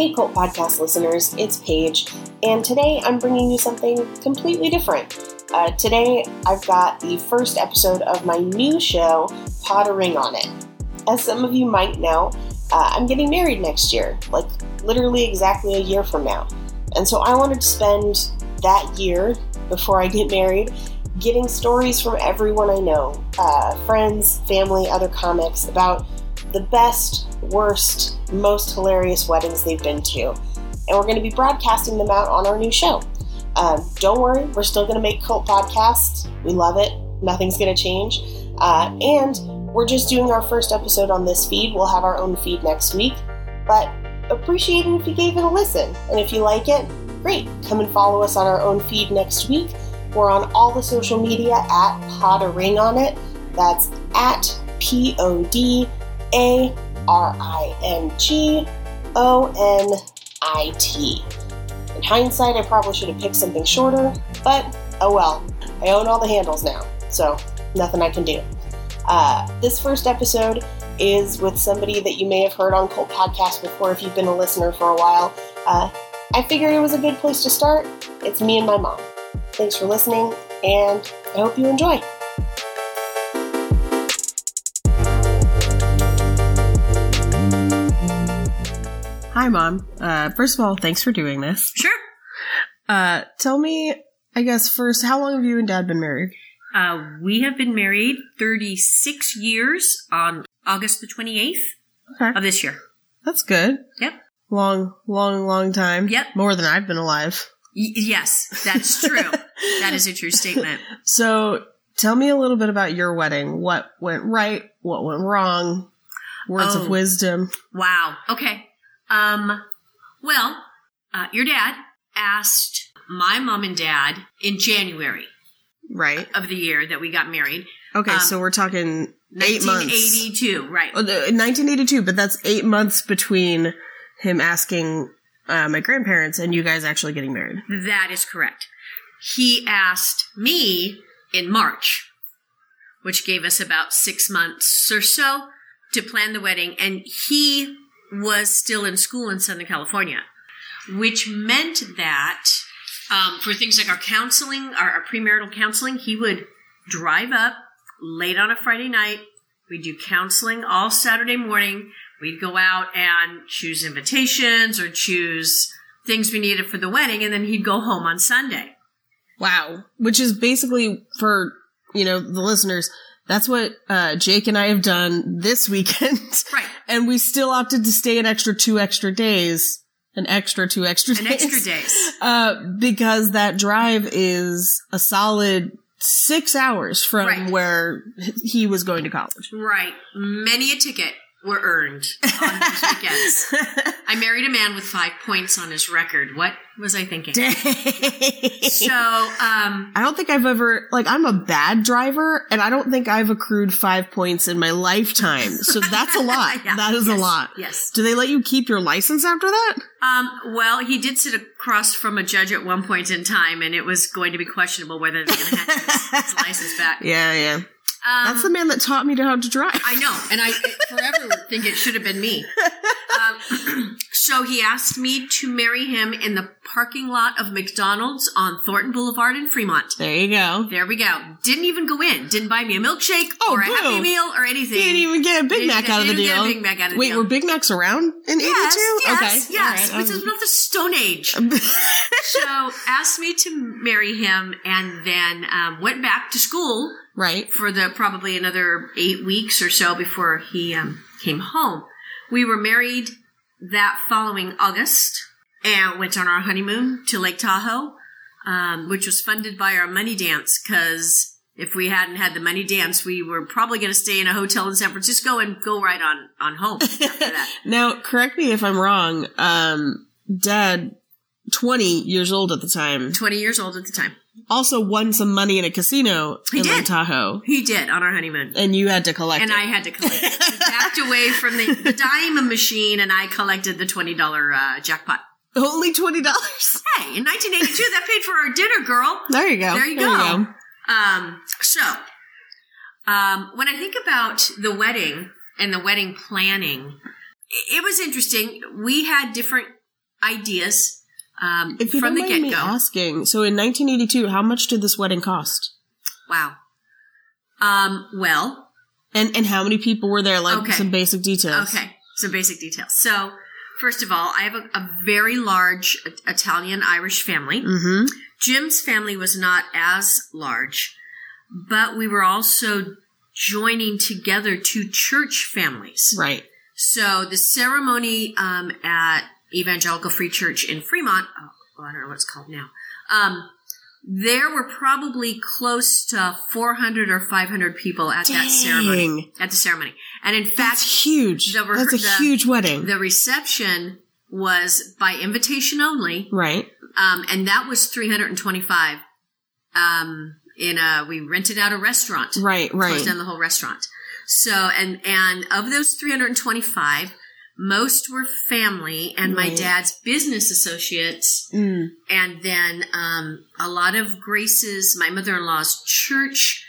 Hey, Cult Podcast listeners, it's Paige, and today I'm bringing you something completely different. Uh, today, I've got the first episode of my new show, Pod a Ring on It. As some of you might know, uh, I'm getting married next year, like literally exactly a year from now. And so I wanted to spend that year before I get married getting stories from everyone I know uh, friends, family, other comics about the best, worst, most hilarious weddings they've been to. And we're going to be broadcasting them out on our new show. Um, don't worry, we're still going to make cult podcasts. We love it. Nothing's going to change. Uh, and we're just doing our first episode on this feed. We'll have our own feed next week. But appreciate it if you gave it a listen. And if you like it, great. Come and follow us on our own feed next week. We're on all the social media at Pod a Ring on it. That's at P O D A R I N G O N I T. In hindsight, I probably should have picked something shorter, but oh well. I own all the handles now, so nothing I can do. Uh, this first episode is with somebody that you may have heard on Cult Podcast before if you've been a listener for a while. Uh, I figured it was a good place to start. It's me and my mom. Thanks for listening, and I hope you enjoy. Mom. Uh, first of all, thanks for doing this. Sure. Uh, tell me, I guess, first, how long have you and Dad been married? Uh, we have been married 36 years on August the 28th Okay. of this year. That's good. Yep. Long, long, long time. Yep. More than I've been alive. Y- yes, that's true. that is a true statement. So, tell me a little bit about your wedding. What went right? What went wrong? Words Oh. of wisdom. Wow. Okay. Um, well, uh, your dad asked my mom and dad in January Right. of the year that we got married. Okay, Um, so we're talking eight months. 1982, right. Oh, the- 1982, but that's eight months between him asking uh, my grandparents and you guys actually getting married. That is correct. He asked me in March, which gave us about six months or so to plan the wedding, and he was still in school in Southern California, which meant that um, for things like our counseling, our, our premarital counseling, he would drive up late on a Friday night. We'd do counseling all Saturday morning. We'd go out and choose invitations or choose things we needed for the wedding, and then he'd go home on Sunday. Wow. Which is basically for, you know, the listeners, that's what uh, Jake and I have done this weekend. Right. and we still opted to stay an extra two extra days. An extra two extra An days. extra days. Uh, because that drive is a solid six hours from Right. where he was going to college. Right. Many a ticket were earned on those weekends. I married a man with five points on his record. What was I thinking? So, um, I don't think I've ever like I'm a bad driver, and I don't think I've accrued five points in my lifetime. So that's a lot. Yeah, that is a lot. Yes. Do they let you keep your license after that? Um, well, he did sit across from a judge at one point in time, and it was going to be questionable whether they're going to his license back. Yeah, yeah. Um, That's the man that taught me how to drive. I know, and I forever think it should have been me. Um, so he asked me to marry him in the parking lot of McDonald's on Thornton Boulevard in Fremont. There you go. There we go. Didn't even go in. Didn't buy me a milkshake Oh, or a boo. Happy Meal or anything. Didn't even get a Big Mac out of the deal. Big Mac out of Wait, deal. were Big Macs around in Yes, '82? yes, okay, yes. Right. This is not the Stone Age. so asked me to marry him, and then um, went back to school right. for the probably another eight weeks or so before he um, came home. We were married that following August and went on our honeymoon to Lake Tahoe, um, which was funded by our money dance because if we hadn't had the money dance, we were probably going to stay in a hotel in San Francisco and go right on, on home after that. Now, correct me if I'm wrong. Um, Dad, 20 years old at the time, 20 years old at the time. Also won some money in a casino He in Lake did. Tahoe, He did on our honeymoon. and you had to collect And it. I had to collect. We backed away from the, the dime machine and I collected the $20 uh, jackpot. Only twenty dollars. Hey, in 1982, that paid for our dinner, girl. There you go. There you go. Um, so, um, when I think about the wedding and the wedding planning, it was interesting. We had different ideas um, If you from don't mind get me go. asking, so in 1982, how much did this wedding cost? Wow. Um, well, And and how many people were there? Like Okay. some basic details. Okay, some basic details. So, first of all, I have a, a very large Italian Irish family. Mm-hmm. Jim's family was not as large, but we were also joining together two church families. Right. So the ceremony um, at Evangelical Free Church in Fremont, oh, I don't know what it's called now. Um, there were probably close to 400 or 500 people at that ceremony. At the ceremony, and in fact, That's huge. the That's a the- huge wedding. the reception was by invitation only, right. um, and that was 325. Um, in a, we rented out a restaurant, Right. Right. closed down the whole restaurant. So, and and of those 325, most were family and my Right. dad's business associates, Mm. and then um, a lot of Grace's, my mother-in-law's church.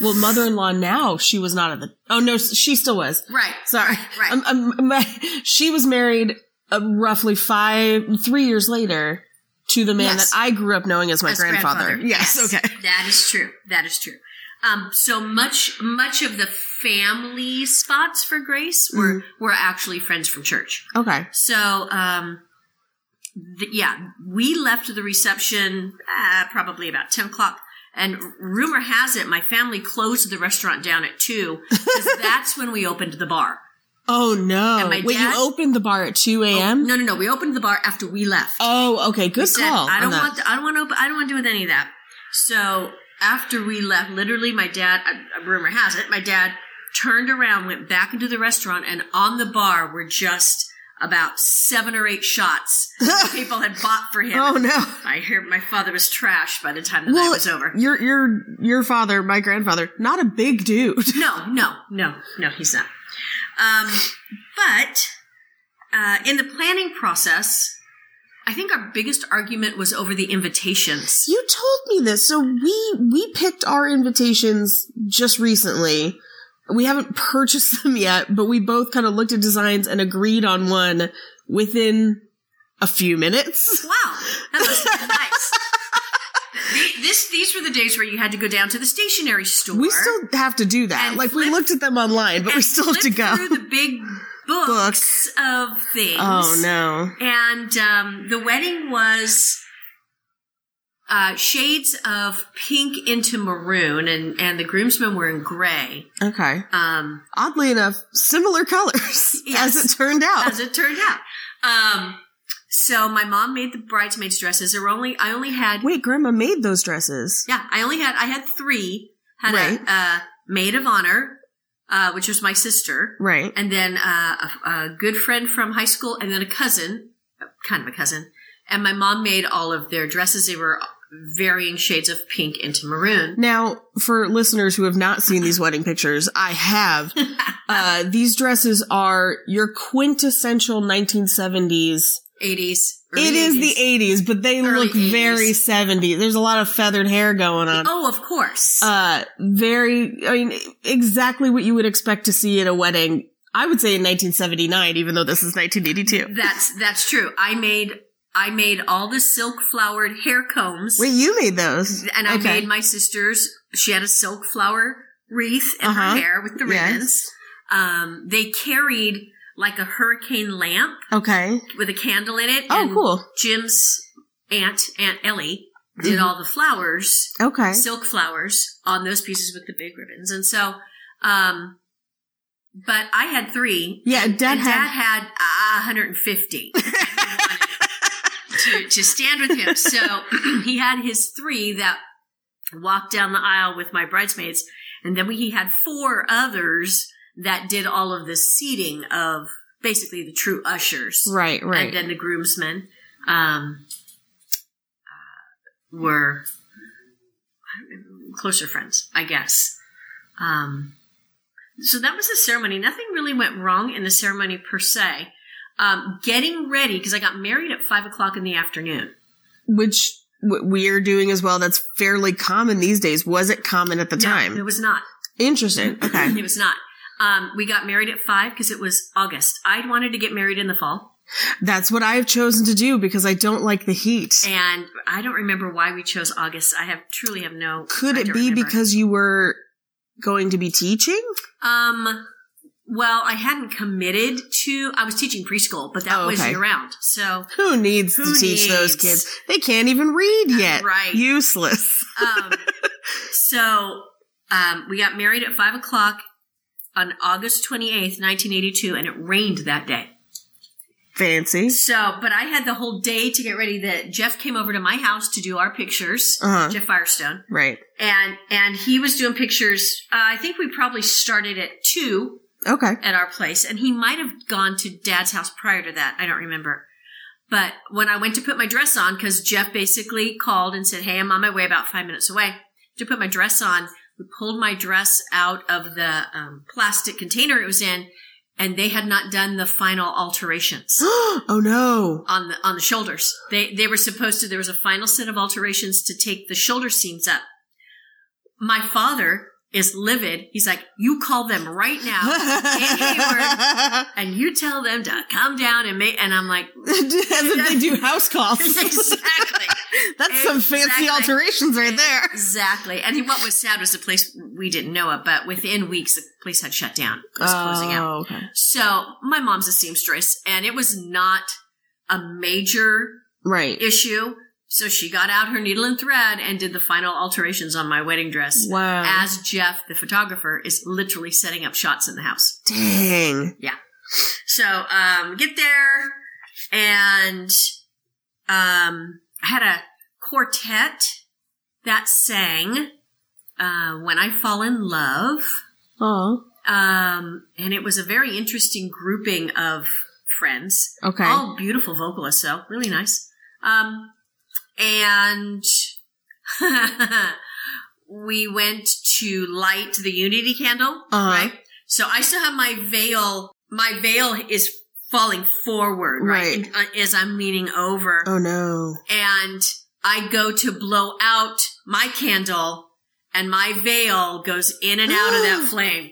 Well, mother-in-law now she was not at the. Oh no, she still was. Right. Sorry. Right. Um, um, my, she was married uh, roughly five, three years later to the man Yes. that I grew up knowing as my As grandfather. grandfather. Yes, Okay. That is true. That is true. Um, so much, much of the family spots for Grace were Mm. were actually friends from church. Okay. So, um, th- yeah, we left the reception uh, probably about ten o'clock. And rumor has it, my family closed the restaurant down at two because that's when we opened the bar. Oh no! Wait, dad- you opened the bar at two a.m. No, no, no. We opened the bar after we left. Oh, okay. Good We said, call. I don't want. The, I don't want to. Open, I don't want to do with any of that. So after we left, literally, my dad. Rumor has it, my dad turned around, went back into the restaurant, and on the bar were just about seven or eight shots people had bought for him. Oh no! I hear my father was trashed by the time the night was over. your your your father, my grandfather, not a big dude. No, no, no, no, he's not. Um, but uh, in the planning process, I think our biggest argument was over the invitations. You told me this. So we we picked our invitations just recently. We haven't purchased them yet, but we both kind of looked at designs and agreed on one within a few minutes. Wow, that must have been nice. The- this, these were the days where you had to go down to the stationery store. We still have to do that. Like we looked at them online, but we still have to go. through the big books, of things. Oh no. And um, the wedding was uh, shades of pink into maroon, and, and the groomsmen were in gray. Okay. Um, Oddly enough, similar colors Yes. as it turned out. as it turned out. Um, so my mom made the bridesmaids dresses. There were only I only had Wait, Grandma made those dresses. yeah I only had I had three. Had Right. a, a maid of honor, uh, which was my sister, Right. and then uh, a, a good friend from high school, and then a cousin, kind of a cousin. And my mom made all of their dresses. They were varying shades of pink into maroon. Now, for listeners who have not seen these wedding pictures, I have. uh, these dresses are your quintessential 1970s. 80s. It is the 80s, but they Early look very 70s. There's a lot of feathered hair going on. Oh, of course. Uh, very, I mean, exactly what you would expect to see at a wedding. I would say in 1979, even though this is 1982. that's that's true. I made I made all the silk flowered hair combs. Wait, you made those. And I Okay. made my sister's. She had a silk flower wreath in Uh-huh. her hair with the Yes. ribbons. Um, they carried like a hurricane lamp Okay. with a candle in it. Oh, and cool. Jim's aunt, Aunt Ellie, did Mhm. all the flowers, Okay. silk flowers, on those pieces with the big ribbons. And so, um, but I had three. Yeah, and, Dad and had- Dad had uh, 150. to, to stand with him. So he had his three that walked down the aisle with my bridesmaids. And then we, he had four others that did all of the seating of basically the true ushers. Right, right. And then the groomsmen um, uh, were closer friends, I guess. Um, so that was the ceremony. Nothing really went wrong in the ceremony per se. Um, getting ready because I got married at five o'clock in the afternoon. Which we're doing as well. That's fairly common these days. Was it common at the No, time? it was not. Interesting. Okay. it was not. Um, we got married at five because it was August. I'd wanted to get married in the fall. That's what I've chosen to do because I don't like the heat. And I don't remember why we chose August. I have truly have no. Could it be remember. because you were going to be teaching? Um, well, I hadn't committed to. I was teaching preschool, but that Oh, was okay. year round. So, Who needs Who to teach those kids? They can't even read yet. Right. Useless. um, so um, we got married at five o'clock on August twenty eighth, nineteen eighty two, and it rained that day. Fancy. So, but I had the whole day to get ready. That Jeff came over to my house to do our pictures. Uh-huh. Jeff Firestone, Right. and and he was doing pictures. Uh, I think we probably started at two. Okay. at our place, and he might have gone to dad's house prior to that. I don't remember. But when I went to put my dress on, because Jeff basically called and said, Hey, I'm on my way about five minutes away to put my dress on, we pulled my dress out of the um, plastic container it was in, and they had not done the final alterations oh no. on the on the shoulders. They they were supposed to. There was a final set of alterations to take the shoulder seams up. My father is livid. He's like, "You call them right now Hayward, and you tell them to come down and make." And I'm like, As if they do house calls. exactly, That's some fancy alterations right there. exactly. And what was sad was the place we didn't know it, but within weeks the place had shut down. It was closing out. Oh, okay. So my mom's a seamstress, and it was not a major Right. issue. So she got out her needle and thread and did the final alterations on my wedding dress. Wow. As Jeff, the photographer, is literally setting up shots in the house. Dang. Yeah. So, um, get there and, um, I had a quartet that sang, uh, When I Fall in Love. Oh. Um, and it was a very interesting grouping of friends. Okay. All beautiful vocalists, so Really nice. Um, and we went to light the unity candle, Uh-huh. right? So I still have my veil. My veil is falling forward, right? Right. Uh, As I'm leaning over. Oh no. And I go to blow out my candle and my veil goes in and out of that flame.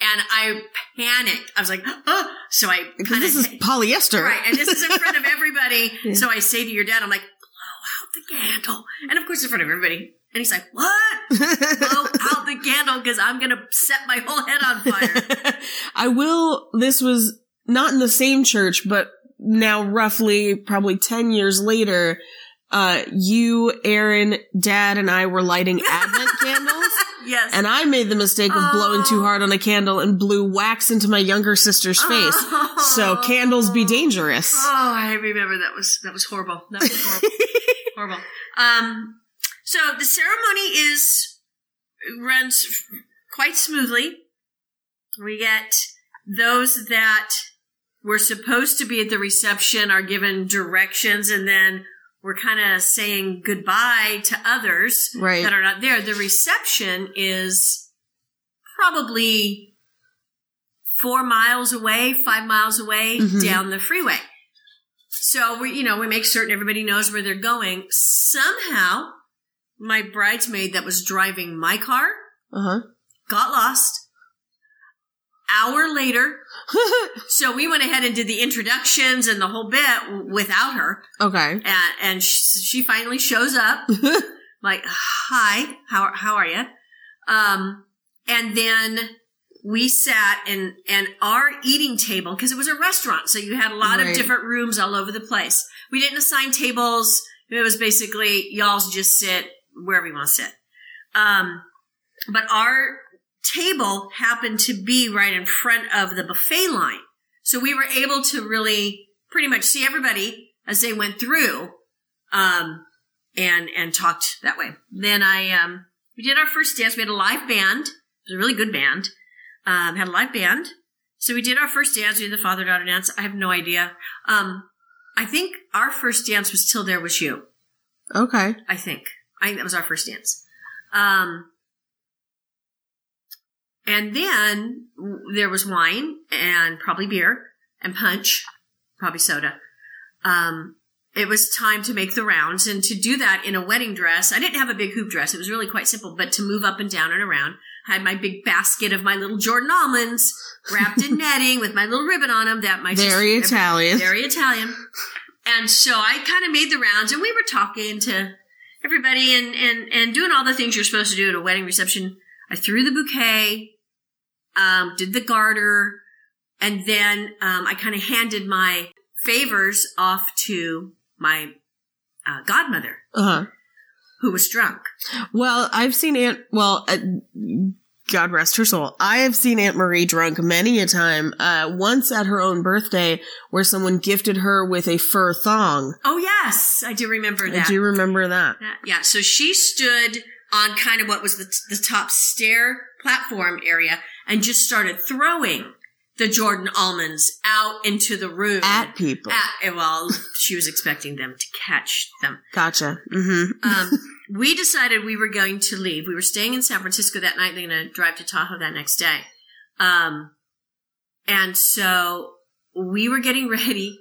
And I panicked. I was like, oh, so I kind this is polyester. Right, and this is in front of everybody. Yeah. So I say to your dad, I'm like, blow out the candle. And of course, in front of everybody. And he's like, what? Blow out the candle because I'm going to set my whole head on fire. I will. This was not in the same church, but now roughly probably 10 years later, uh, you, Aaron, dad, and I were lighting Advent candles. yes. And I made the mistake of blowing too Oh. hard on a candle and blew wax into my younger sister's face. So candles be dangerous. Oh, I remember that was that was horrible. That was horrible. horrible. Um, so the ceremony is runs quite smoothly. We get those that were supposed to be at the reception are given directions, and then we're kind of saying goodbye to others Right. that are not there. The reception is probably four miles away, five miles away Mhm. down the freeway. So we, you know, we make certain everybody knows where they're going. Somehow, my bridesmaid that was driving my car Uh got lost. Hour later, so we went ahead and did the introductions and the whole bit without her, okay. and, and sh- she finally shows up. like, hi, how how are you? Um, and then we sat and and our eating table because it was a restaurant, so you had a lot Right. of different rooms all over the place. We didn't assign tables. It was basically y'all's just sit wherever you want to sit. Um, but our table happened to be right in front of the buffet line, so we were able to really pretty much see everybody as they went through. Um, and and talked that way. Then I um we did our first dance. We had a live band. It was a really good band. Um, had a live band. So we did our first dance. We did the father daughter dance. I have no idea. Um, I think our first dance was till there was you. Okay. I think. I think that was our first dance. Um, and then there was wine and probably beer and punch, probably soda. Um, it was time to make the rounds and to do that in a wedding dress. I didn't have a big hoop dress. It was really quite simple, but to move up and down and around, I had my big basket of my little Jordan almonds wrapped in netting with my little ribbon on them that my Very sister- Italian. very Italian. And so I kind of made the rounds and we were talking to everybody and, and, and doing all the things you're supposed to do at a wedding reception. I threw the bouquet, um, did the garter, and then, um, I kind of handed my favors off to my, uh, godmother Uh-huh. who was drunk. Well, I've seen Aunt, well, uh, God rest her soul. I have seen Aunt Marie drunk many a time, uh, once at her own birthday where someone gifted her with a fur thong. Oh yes, I do remember I that. do remember that. That- Yeah, so she stood on kind of what was the, the top stair platform area and just started throwing the Jordan almonds out into the room. At people. At- well, she was expecting them to catch them. Gotcha. Mm-hmm. Um, we decided we were going to leave. We were staying in San Francisco that night. They're going to drive to Tahoe that next day. Um, and so we were getting ready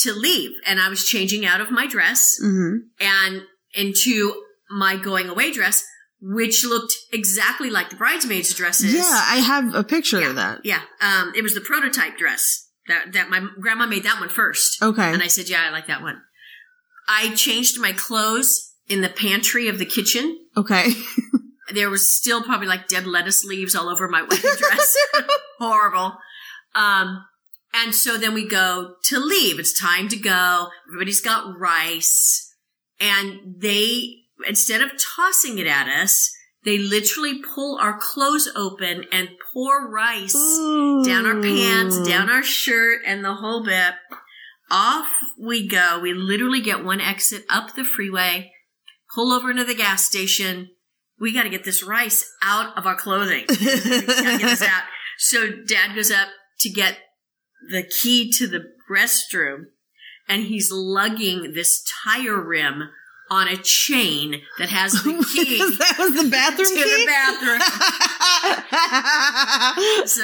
to leave and I was changing out of my dress Mm-hmm. and into my going away dress, which looked exactly like the bridesmaids' dresses. Yeah, I have a picture yeah, of that. Yeah, um, it was the prototype dress that that my grandma made that one first, Okay. and I said, "Yeah, I like that one." I changed my clothes in the pantry of the kitchen. okay. There was still probably like dead lettuce leaves all over my wedding dress. Horrible. Um, and so then we go to leave. It's time to go. Everybody's got rice. And they, instead of tossing it at us, they literally pull our clothes open and pour rice down our pants, down our shirt, and the whole bit. Off we go. We literally get one exit up the freeway, pull over into the gas station. We got to get this rice out of our clothing. we get this out. So dad goes up to get the key to the restroom and he's lugging this tire rim on a chain that has the key. that was the bathroom the key? bathroom. So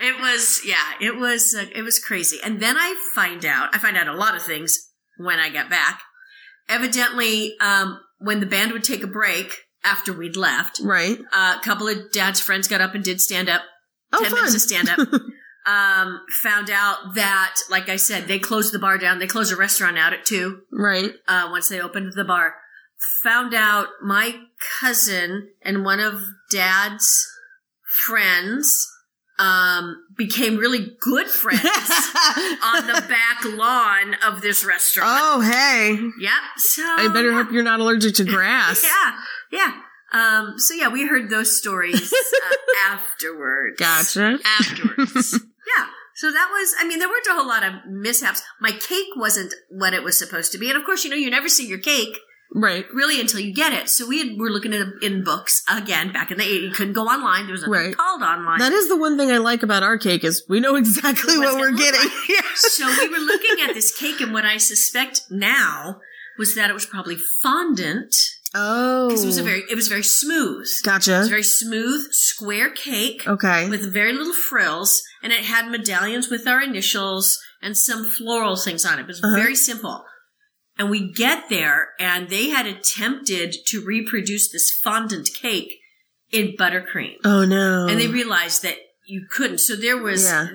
it was, yeah, it was, uh, it was crazy. And then I find out, I find out a lot of things when I get back. Evidently, um, when the band would take a break after we'd left, right. uh, a couple of dad's friends got up and did stand up. Oh, 10 fun. minutes of stand up. um, found out that, like I said, they closed the bar down. They closed the restaurant out at two Right. uh, once they opened the bar. Found out my cousin and one of dad's friends um, became really good friends on the back lawn of this restaurant. oh, hey. Yep. so I better yeah. hope you're not allergic to grass. Yeah, yeah. Um, so yeah, we heard those stories uh, afterwards. Gotcha. Afterwards, yeah. So that was, I mean, there weren't a whole lot of mishaps. My cake wasn't what it was supposed to be, and of course, you know, you never see your cake Right. really until you get it. So we had, were looking at in books again back in the 80s. You couldn't go online. There was nothing Right. called online. That is the one thing I like about our cake is we know exactly What's what we're getting. like? Yeah. so we were looking at this cake, and what I suspect now was that it was probably fondant Oh. because it was a very, it was very smooth. It was Gotcha. a very smooth square cake Okay. with very little frills, and it had medallions with our initials and some floral things on it. It was Uh-huh. very simple. And we get there, and they had attempted to reproduce this fondant cake in buttercream. Oh no. And they realized that you couldn't. So there was Yeah.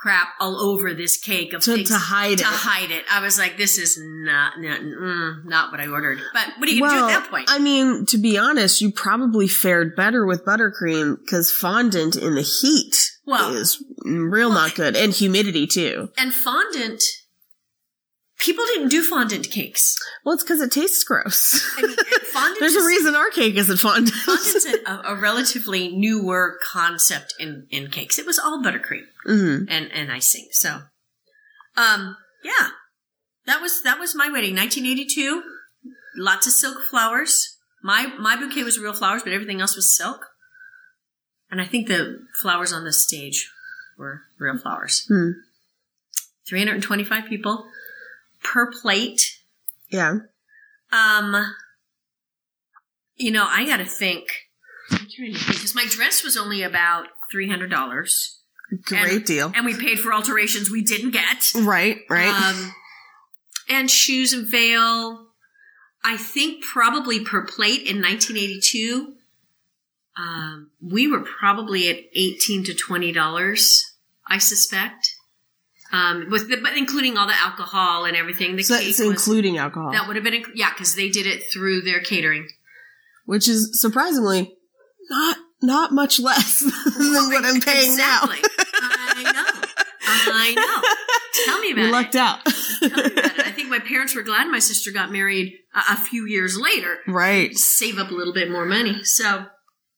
Crap all over this cake of to, things to hide to it. hide it. I was like, this is not not, mm, not what I ordered. But what are you well, gonna do at that point? I mean, to be honest, you probably fared better with buttercream because fondant in the heat Well- is real not good, and humidity too. and fondant, people didn't do fondant cakes. Well, it's because it tastes gross. I mean, fondant There's is, a reason our cake isn't fondant. Fondant's a, a relatively newer concept in, in cakes. It was all buttercream Mhm. and, and icing. So, um, yeah, that was that was my wedding, 1982. Lots of silk flowers. My my bouquet was real flowers, but everything else was silk. And I think the flowers on the stage were real flowers. Hmm. 325 people per plate. Yeah. Um, you know, I got to think because my dress was only about three hundred dollars, Great deal. and we paid for alterations we didn't get. Right. Right. Um, and shoes and veil. I think probably per plate in 1982, um, we were probably at 18 to 20 dollars. I suspect, um, with the, but including all the alcohol and everything. The So cake that's was, including alcohol, that would have been inc- yeah, because they did it through their catering. which is surprisingly not not much less than what I'm paying now. exactly. I know. I know. Tell me now. about We it. lucked out. Tell me about it. I think my parents were glad my sister got married a, a few years later. right. Save up a little bit more money. So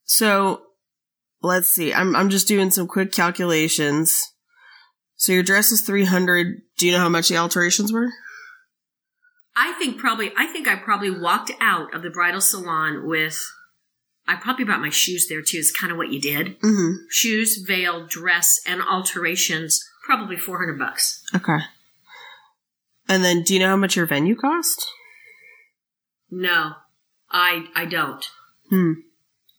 So let's see. I'm I'm just doing some quick calculations. So your dress is 300. Do you know how much the alterations were? I think probably I think I probably walked out of the bridal salon with I probably brought my shoes there too. Is kind of what you did. Mm-hmm. Shoes, veil, dress, and alterations. Probably four hundred bucks. Okay. And then, do you know how much your venue cost? No, I I don't. Hmm.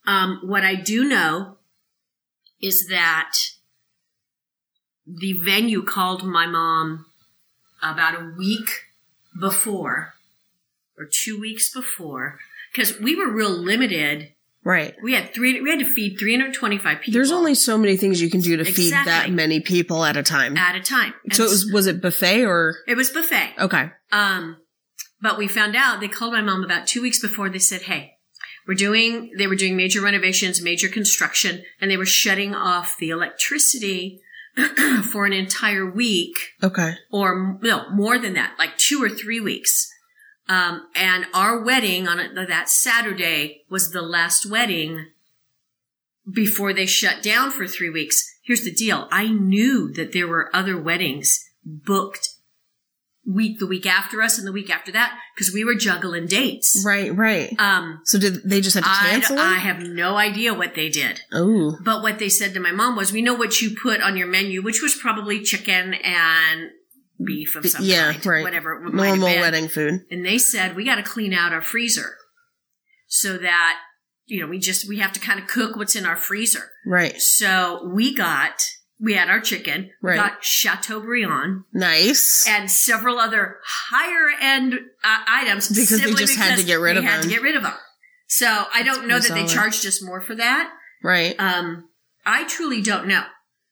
Um, what I do know is that the venue called my mom about a week before or two weeks before because we were real limited. Right. We had three. We had to feed 325 people. There's only so many things you can do to feed that many people at a time. at a time. And so it was was it buffet or it was buffet. okay? Um, but we found out they called my mom about two weeks before. They said, "Hey, we're doing." They were doing major renovations, major construction, and they were shutting off the electricity for an entire week, Okay. or no, more than that, like two or three weeks. Um, and our wedding on a, that Saturday was the last wedding before they shut down for three weeks. Here's the deal: I knew that there were other weddings booked week the week after us and the week after that because we were juggling dates. Right. Right. Um, So did they just have to I, cancel I it? have no idea what they did. Oh. But what they said to my mom was, "We know what you put on your menu, which was probably chicken and beef of some Yeah. kind, Right. whatever it might have Normal been." wedding food. And they said we got to clean out our freezer so that you know we just we have to kind of cook what's in our freezer. Right. So we got we had our chicken, we Right. got Chateaubriand Nice. and several other higher end uh, items Because we just had to get rid we of had them. to get rid of them. So I don't know that they charged us more for that. right. Um, I truly don't know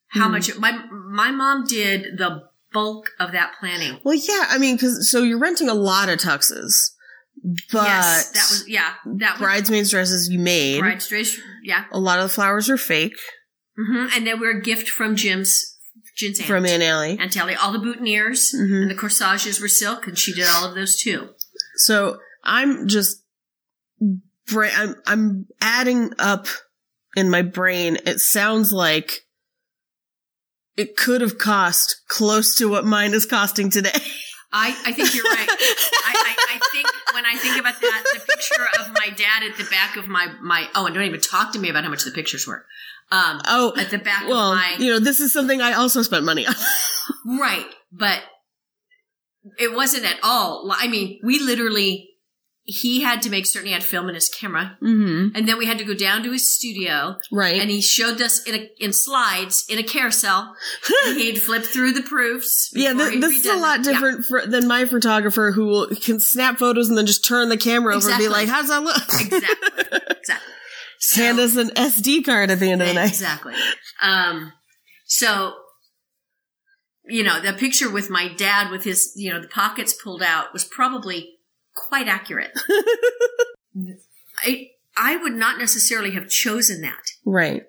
how Hmm. much my my mom did the bulk of that planning. Well, yeah. I mean, because so you're renting a lot of tuxes, but yes, that was yeah, that was bridesmaids dresses you made. bride's dress. Yeah, A lot of the flowers are fake hmm and they were a gift from Jim's Jim's aunt. from Aunt Allie. Aunt Ellie. All the boutonnieres Mhm. and the corsages were silk, and she did all of those too. So I'm just, I'm, I'm adding up in my brain. It sounds like it could have cost close to what mine is costing today. I, I think you're right. I, I, I think when I think about that, the picture of my dad at the back of my my oh, and don't even talk to me about how much the pictures were. Um, oh, at the back well, of my you know, this is something I also spent money on. Right, but it wasn't at all. I mean, we literally he had to make certain he had film in his camera, mm-hmm. and then we had to go down to his studio, Right. and he showed us in a, in slides in a carousel. He'd flip through the proofs. yeah, th- this is a lot them. Yeah, different for, than my photographer who will, can snap photos and then just turn the camera over and be Exactly. like, how's that look? exactly, exactly. Hand us an SD card at the end of the night. Exactly. Um, so, you know, the picture with my dad with his, you know, the pockets pulled out was probably quite accurate. I, I would not necessarily have chosen that. Right.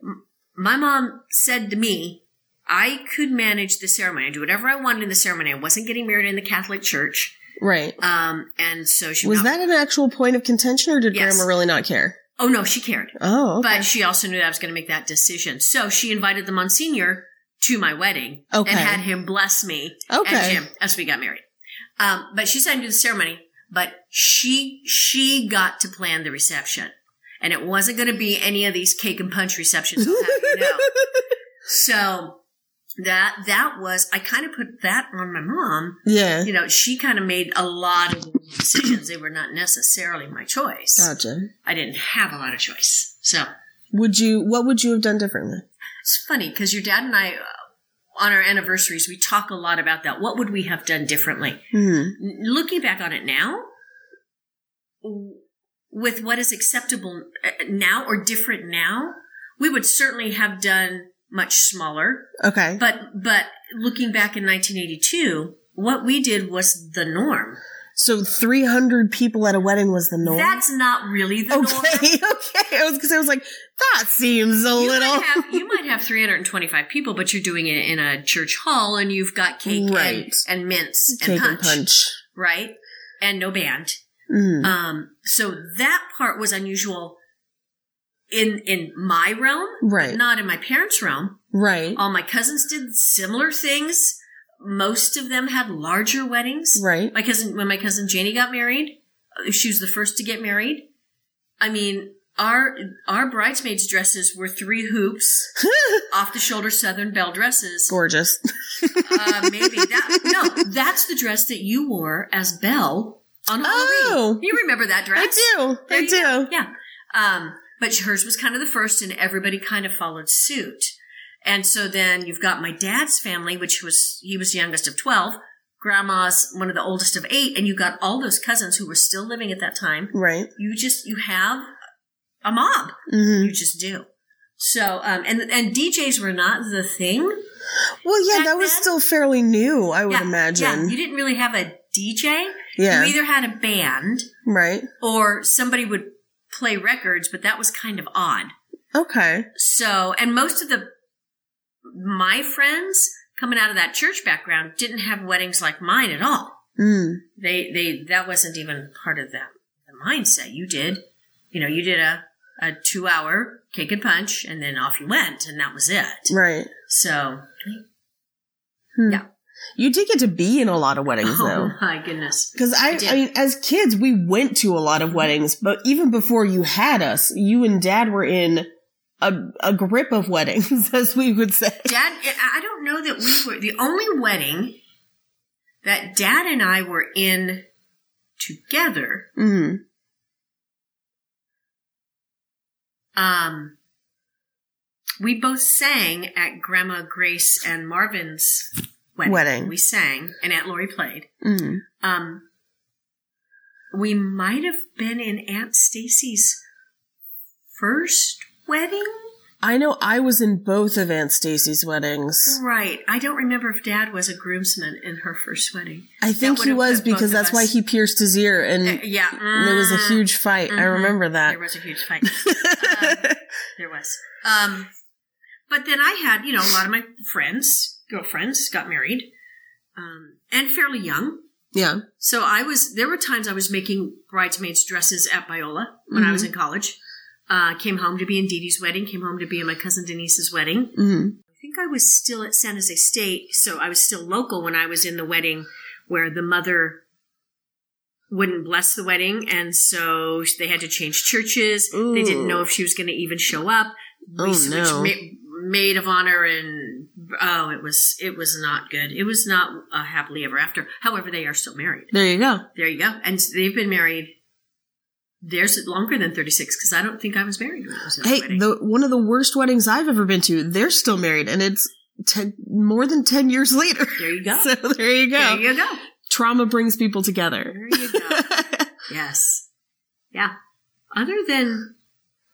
My mom said to me, I could manage the ceremony. I do whatever I wanted in the ceremony. I wasn't getting married in the Catholic Church. Right. Um, and so she Was not- that an actual point of contention or did Yes. grandma really not care? Oh no, she cared. Oh, okay. But she also knew that I was going to make that decision. So she invited the Monsignor to my wedding Okay. and had him bless me Okay. and Jim as we got married. Um, but she said I do the ceremony, but she, she got to plan the reception. And it wasn't going to be any of these cake and punch receptions. You know. So that, that was, I kind of put that on my mom. yeah. You know, she kind of made a lot of decisions. They were not necessarily my choice. Gotcha. I didn't have a lot of choice. So Would you, what would you have done differently? it's funny because your dad and I, uh, on our anniversaries, we talk a lot about that. What would we have done differently? Hmm. N- Looking back on it now, w- with what is acceptable uh, now or different now, we would certainly have done much smaller. Okay. But but looking back in 1982, what we did was the norm. So 300 people at a wedding was the norm? That's not really the norm. okay, okay. I was because I was like, that seems a You little. might, have, you might have 325 people, but you're doing it in a church hall and you've got cake Right. and, and mints and and punch, punch. right? And no band. Mm. Um, so that part was unusual in in my realm, Right. not in my parents' realm. Right. All my cousins did similar things. Most of them had larger weddings. Right. My cousin, when my cousin Janie got married, uh, she was the first to get married. I mean, our our bridesmaids' dresses were three hoops, off the shoulder Southern belle dresses. Gorgeous. Uh, maybe that no, that's the dress that you wore as Belle on Halloween. Oh. you remember that dress? I do. There I do. go. Yeah. Um, but hers was kind of the first, and everybody kind of followed suit. And so then you've got my dad's family, which was he was the youngest of twelve. Grandma's one of the oldest of eight, and you got all those cousins who were still living at that time. Right. You just you have a mob. hmm You just do. So um, and and DJs were not the thing. Well, yeah, that was then? still fairly new, I would yeah, imagine. Yeah, you didn't really have a DJ. Yeah. You either had a band right. or somebody would play records, but that was kind of odd. Okay. So, and most of the my friends coming out of that church background didn't have weddings like mine at all. Mm. They they that wasn't even part of the, the mindset. You did, you know, you did a a two hour cake and punch, and then off you went, and that was it. Right. So, Hmm. Yeah. You did get to be in a lot of weddings, though. oh my goodness, Because I, I. I mean, as kids, we went to a lot of weddings, but even before you had us, you and dad were in a, a grip of weddings, as we would say. Dad. I don't know that we were the only wedding that Dad and I were in together. Mm. Um, we both sang at Grandma Grace and Marvin's wedding. Wedding. We sang, and Aunt Lori played. Mm. Um, we might have been in Aunt Stacy's first wedding. I know I was in both of Aunt Stacy's weddings. Right. I don't remember if Dad was a groomsman in her first wedding. I think he was because that's why he pierced his ear and, Uh, yeah. and there was a Mm. huge fight. I Mhm. remember that. There was a huge fight. Um, There was. Um, but then I had, you know, a lot of my friends, girlfriends, got married, um, and fairly young. yeah. So I was. There were times I was making bridesmaids dresses at Biola when I was in college. Uh, came home to be in Dee Dee's wedding. Came home to be in my cousin Denise's wedding. Mm. I think I was still at San Jose State, so I was still local when I was in the wedding where the mother wouldn't bless the wedding, and so they had to change churches. They didn't know if she was going to even show up. We Oh, switched no. ma- maid of honor, and oh, it was it was not good. It was not a happily ever after. However, they are still married. There you go. There you go, and they've been married. There's longer than thirty six because I don't think I was married when I was Hey, the one of the worst weddings I've ever been to, they're still married and it's ten, more than 10 years later. there you go. So there you go. There you go. Trauma brings people together. There you go. Yes. Yeah. Other than,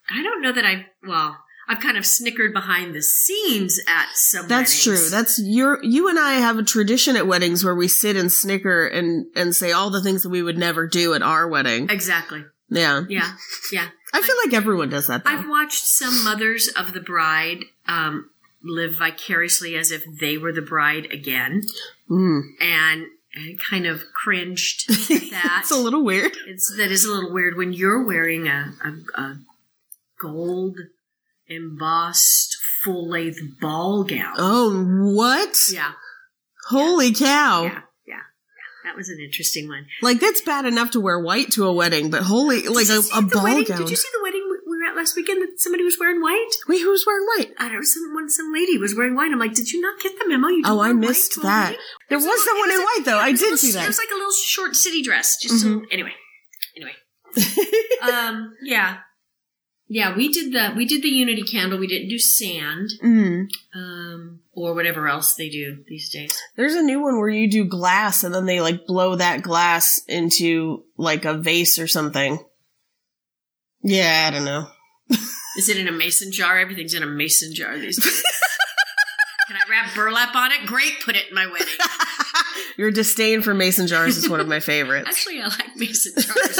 I don't know that I, well, I've kind of snickered behind the scenes at some That's weddings. true. That's your you and I have a tradition at weddings where we sit and snicker and and say all the things that we would never do at our wedding. Exactly. Yeah. Yeah. Yeah. I feel like everyone does that though. I've watched some mothers of the bride, um, live vicariously as if they were the bride again Mm. and, and kind of cringed at that. It's a little weird. It's that is a little weird when you're wearing a, a, a gold embossed full length ball gown. Oh, what? Yeah, Holy cow. yeah, yeah, yeah. That was an interesting one. Like that's bad enough to wear white to a wedding, but holy like a, a ball wedding? gown. Did you see the wedding we we were at last weekend that somebody was wearing white? Wait, who was wearing white? I don't know, someone, some lady was wearing white. I'm like, did you not get the memo? You Oh, I missed that. There was little- someone in was white, though. yeah, I was did little- see that. It was like a little short city dress. Just so, Mhm. anyway, anyway. um, yeah, Yeah, we did the we did the unity candle. We didn't do sand, Mm. um, or whatever else they do these days. There's a new one where you do glass and then they like blow that glass into like a vase or something. Yeah, I don't know. Is it in a mason jar? Everything's in a mason jar these days. Can I wrap burlap on it? Great, put it in my wedding. Your disdain for mason jars is one of my favorites. Actually, I like mason jars.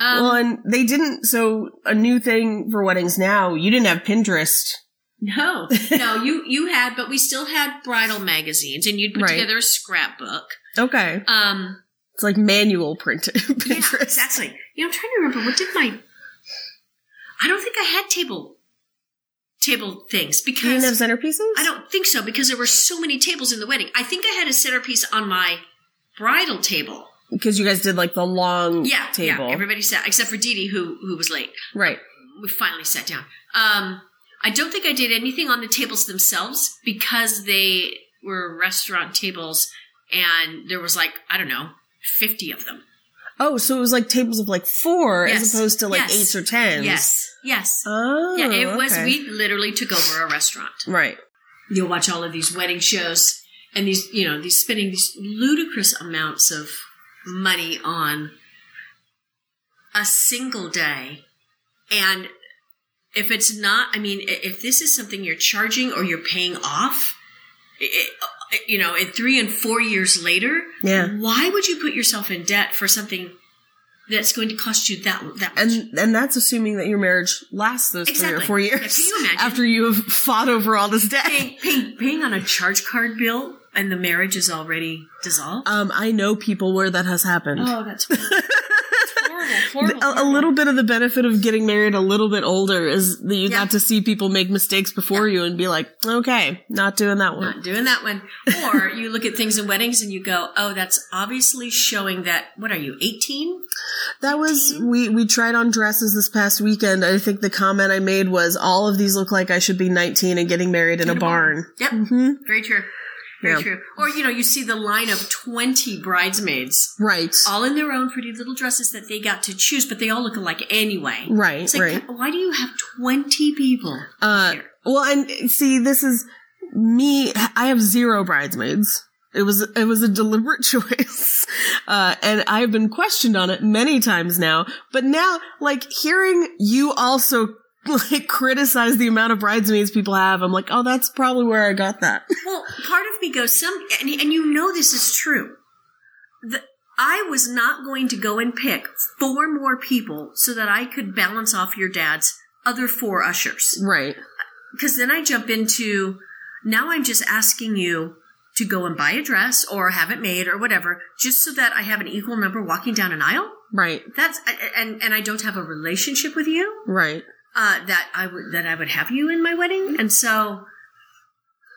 Um, well, and they didn't. So a new thing for weddings now. You didn't have Pinterest. no, no, you you had, but we still had bridal magazines, and you'd put Right. together a scrapbook. Okay, Um, it's like manual print yeah, Pinterest. exactly. You know, I'm trying to remember what did my. I don't think I had table table things because You didn't have centerpieces. I don't think so because there were so many tables in the wedding. I think I had a centerpiece on my bridal table. Because you guys did like the long Yeah, table, yeah. Everybody sat except for Dee Dee, who who was late. right? We finally sat down. Um, I don't think I did anything on the tables themselves because they were restaurant tables, and there was like I don't know, fifty of them. Oh, so it was like tables of like four Yes, as opposed to like yes, eights or tens. Yes, yes. Oh, yeah, it was. okay. We literally took over a restaurant. right. You'll watch all of these wedding shows, and these, you know, these spending these ludicrous amounts of money on a single day, and if it's not, I mean, if this is something you're charging or you're paying off, it, you know, in three and four years later, Yeah. why would you put yourself in debt for something that's going to cost you that that much? And and that's assuming that your marriage lasts those three or four Yeah, years can you imagine? after you have fought over all this debt. paying, paying, paying on a charge card bill and the marriage is already dissolved. Um, I know people where that has happened. oh, that's horrible. Horrible, horrible, a, a little bit of the benefit of getting married a little bit older is that you Yeah. got to see people make mistakes before you and be like, okay, not doing that one. Not doing that one. Or you look at things in weddings and you go, oh, that's obviously showing that, what are you, 18? That was we we tried on dresses this past weekend. I think the comment I made was all of these look like I should be 19 and getting married in, a, barn. Yep. hmm Very true. Very Yeah. true. Or, you know, you see the line of 20 bridesmaids, Right. all in their own pretty little dresses that they got to choose, but they all look alike anyway. Right, It's like, right. why do you have 20 people? Uh, here? well, and see, this is me. I have zero bridesmaids. It was it was a deliberate choice, uh, and I've been questioned on it many times now. But now, like hearing you also like criticize the amount of bridesmaids people have, I'm like, oh, that's probably where I got that. Well, part of me goes some, and, and you know this is true. The, I was not going to go and pick four more people so that I could balance off your dad's other four ushers. right. Because then I jump into now I'm just asking you to go and buy a dress or have it made or whatever, just so that I have an equal number walking down an aisle. Right. That's and and I don't have a relationship with you Right. Uh, that I would that I would have you in my wedding, and so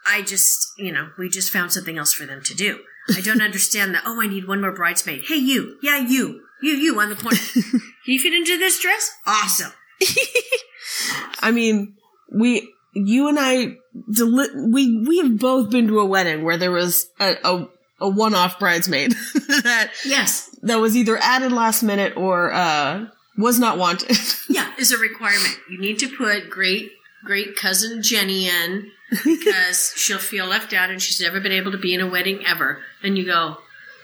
I just you know we just found something else for them to do. I don't understand that. Oh, I need one more bridesmaid. Hey, you, yeah, you, you, you on the corner. Can you fit into this dress? Awesome. I mean, we, you and I, deli- we we have both been to a wedding where there was a a, a one off bridesmaid that Yes, that was either added last minute or uh was not wanted. yeah, is a requirement. You need to put great great cousin Jenny in because she'll feel left out and she's never been able to be in a wedding ever. And you go,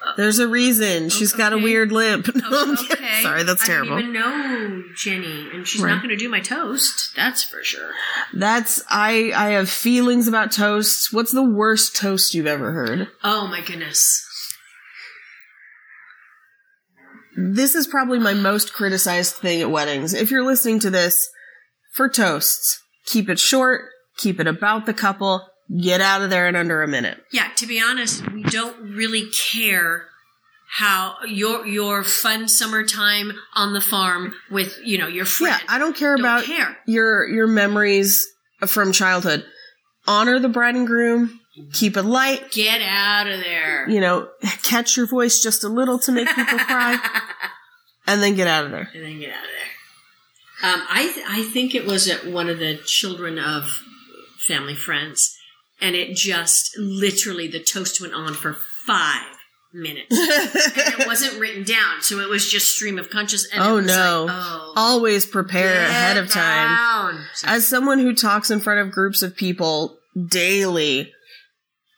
uh, There's a reason. She's got a weird limp. Oh, okay. Sorry, that's terrible. I don't even know Jenny, and she's Right. not going to do my toast. That's for sure. That's I I have feelings about toast. What's the worst toast you've ever heard? Oh my goodness. This is probably my most criticized thing at weddings. If you're listening to this, for toasts, keep it short, keep it about the couple, get out of there in under a minute. Yeah, to be honest, we don't really care how your your fun summertime on the farm with you know your friend. Yeah, I don't care Don't about care. your your memories from childhood. Honor the bride and groom, keep it light, Get out of there. you know, catch your voice just a little to make people cry, and then get out of there. and then get out of there. Um, I th- I think it was at one of the children of family friends, and it just literally the toast went on for five minutes. and it wasn't written down, so it was just stream of conscious. And Oh, no. Like, oh, Always prepare ahead of time. down. As someone who talks in front of groups of people daily,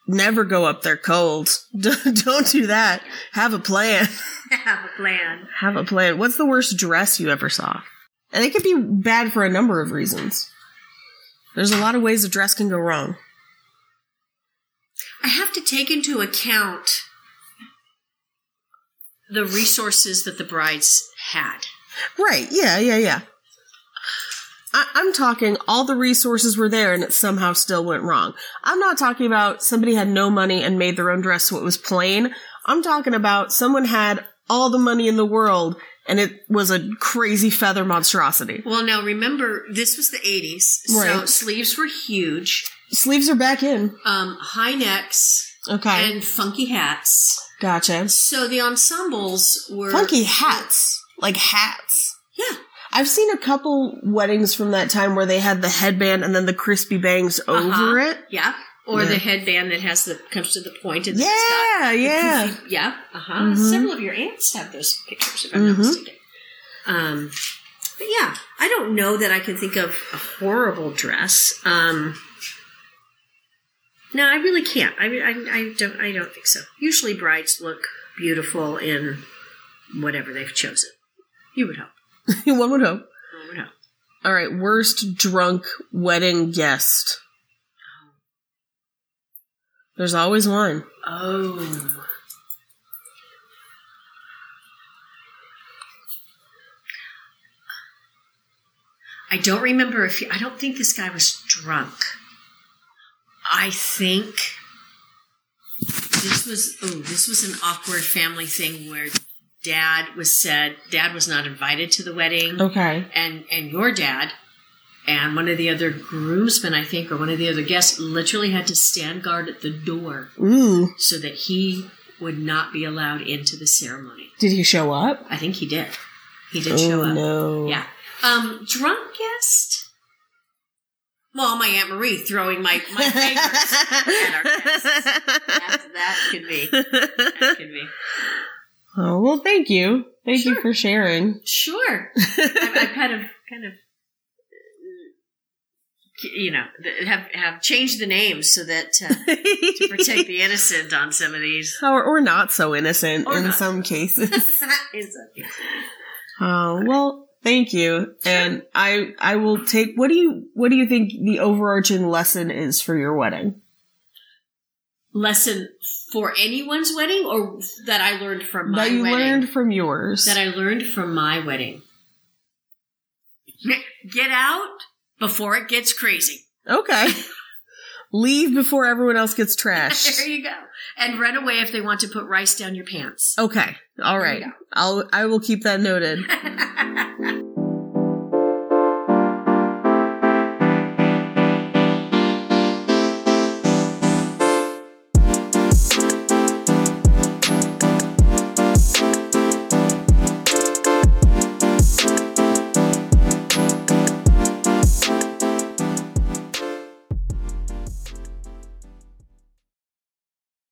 never go up there cold. Don't do that. Have a plan. have a plan. Have a plan. What's the worst dress you ever saw? And it could be bad for a number of reasons. There's a lot of ways a dress can go wrong. I have to take into account the resources that the brides had. Right. Yeah, yeah, yeah. I- I'm talking all the resources were there and it somehow still went wrong. I'm not talking about somebody had no money and made their own dress so it was plain. I'm talking about someone had all the money in the world and it was a crazy feather monstrosity. Well, now remember, this was the 80s, so Right. sleeves were huge, Sleeves are back in. um, high necks, Okay. and funky hats. gotcha. So the ensembles were Funky hats. Like hats. Yeah, I've seen a couple weddings from that time where they had the headband and then the crispy bangs over Uh-huh. it. yeah. Or Yeah. the headband that has the comes to the point and Yeah, got yeah. poofy- yeah. Uh huh. Mhm. Several of your aunts have those pictures, if I'm not Mhm. mistaken. Um, but yeah, I don't know that I can think of a horrible dress. Um, no, I really can't. I, I, I don't. I don't think so. Usually, brides look beautiful in whatever they've chosen. You would hope. One would hope. One would hope. All right, worst drunk wedding guest. There's always one. Oh. I don't remember if he, I don't think this guy was drunk. I think this was oh this was an awkward family thing where dad was said dad was not invited to the wedding Okay. and and your dad and one of the other groomsmen I think or one of the other guests literally had to stand guard at the door Ooh. so that he would not be allowed into the ceremony. Did he show up? I think he did. He did show oh up. no. Yeah. Um, drunk guest? Well, my Aunt Marie throwing my, my fingers at our guests. That, that could be. That could be. Oh well, thank you. Thank you for sharing. Sure. I've, I've kind of, kind of, you know, have have changed the names so that uh, to protect the innocent on some of these. or, or not so innocent Or in not. some cases. Oh well, thank you, and I I will take. What do you What do you think the overarching lesson is for your wedding? Lesson for anyone's wedding or that I learned from my that you wedding? learned from yours. that I learned from my wedding. Get out before it gets crazy. okay. Leave before everyone else gets trashed. There you go. And run away if they want to put rice down your pants. Okay. All right. I'll I will keep that noted.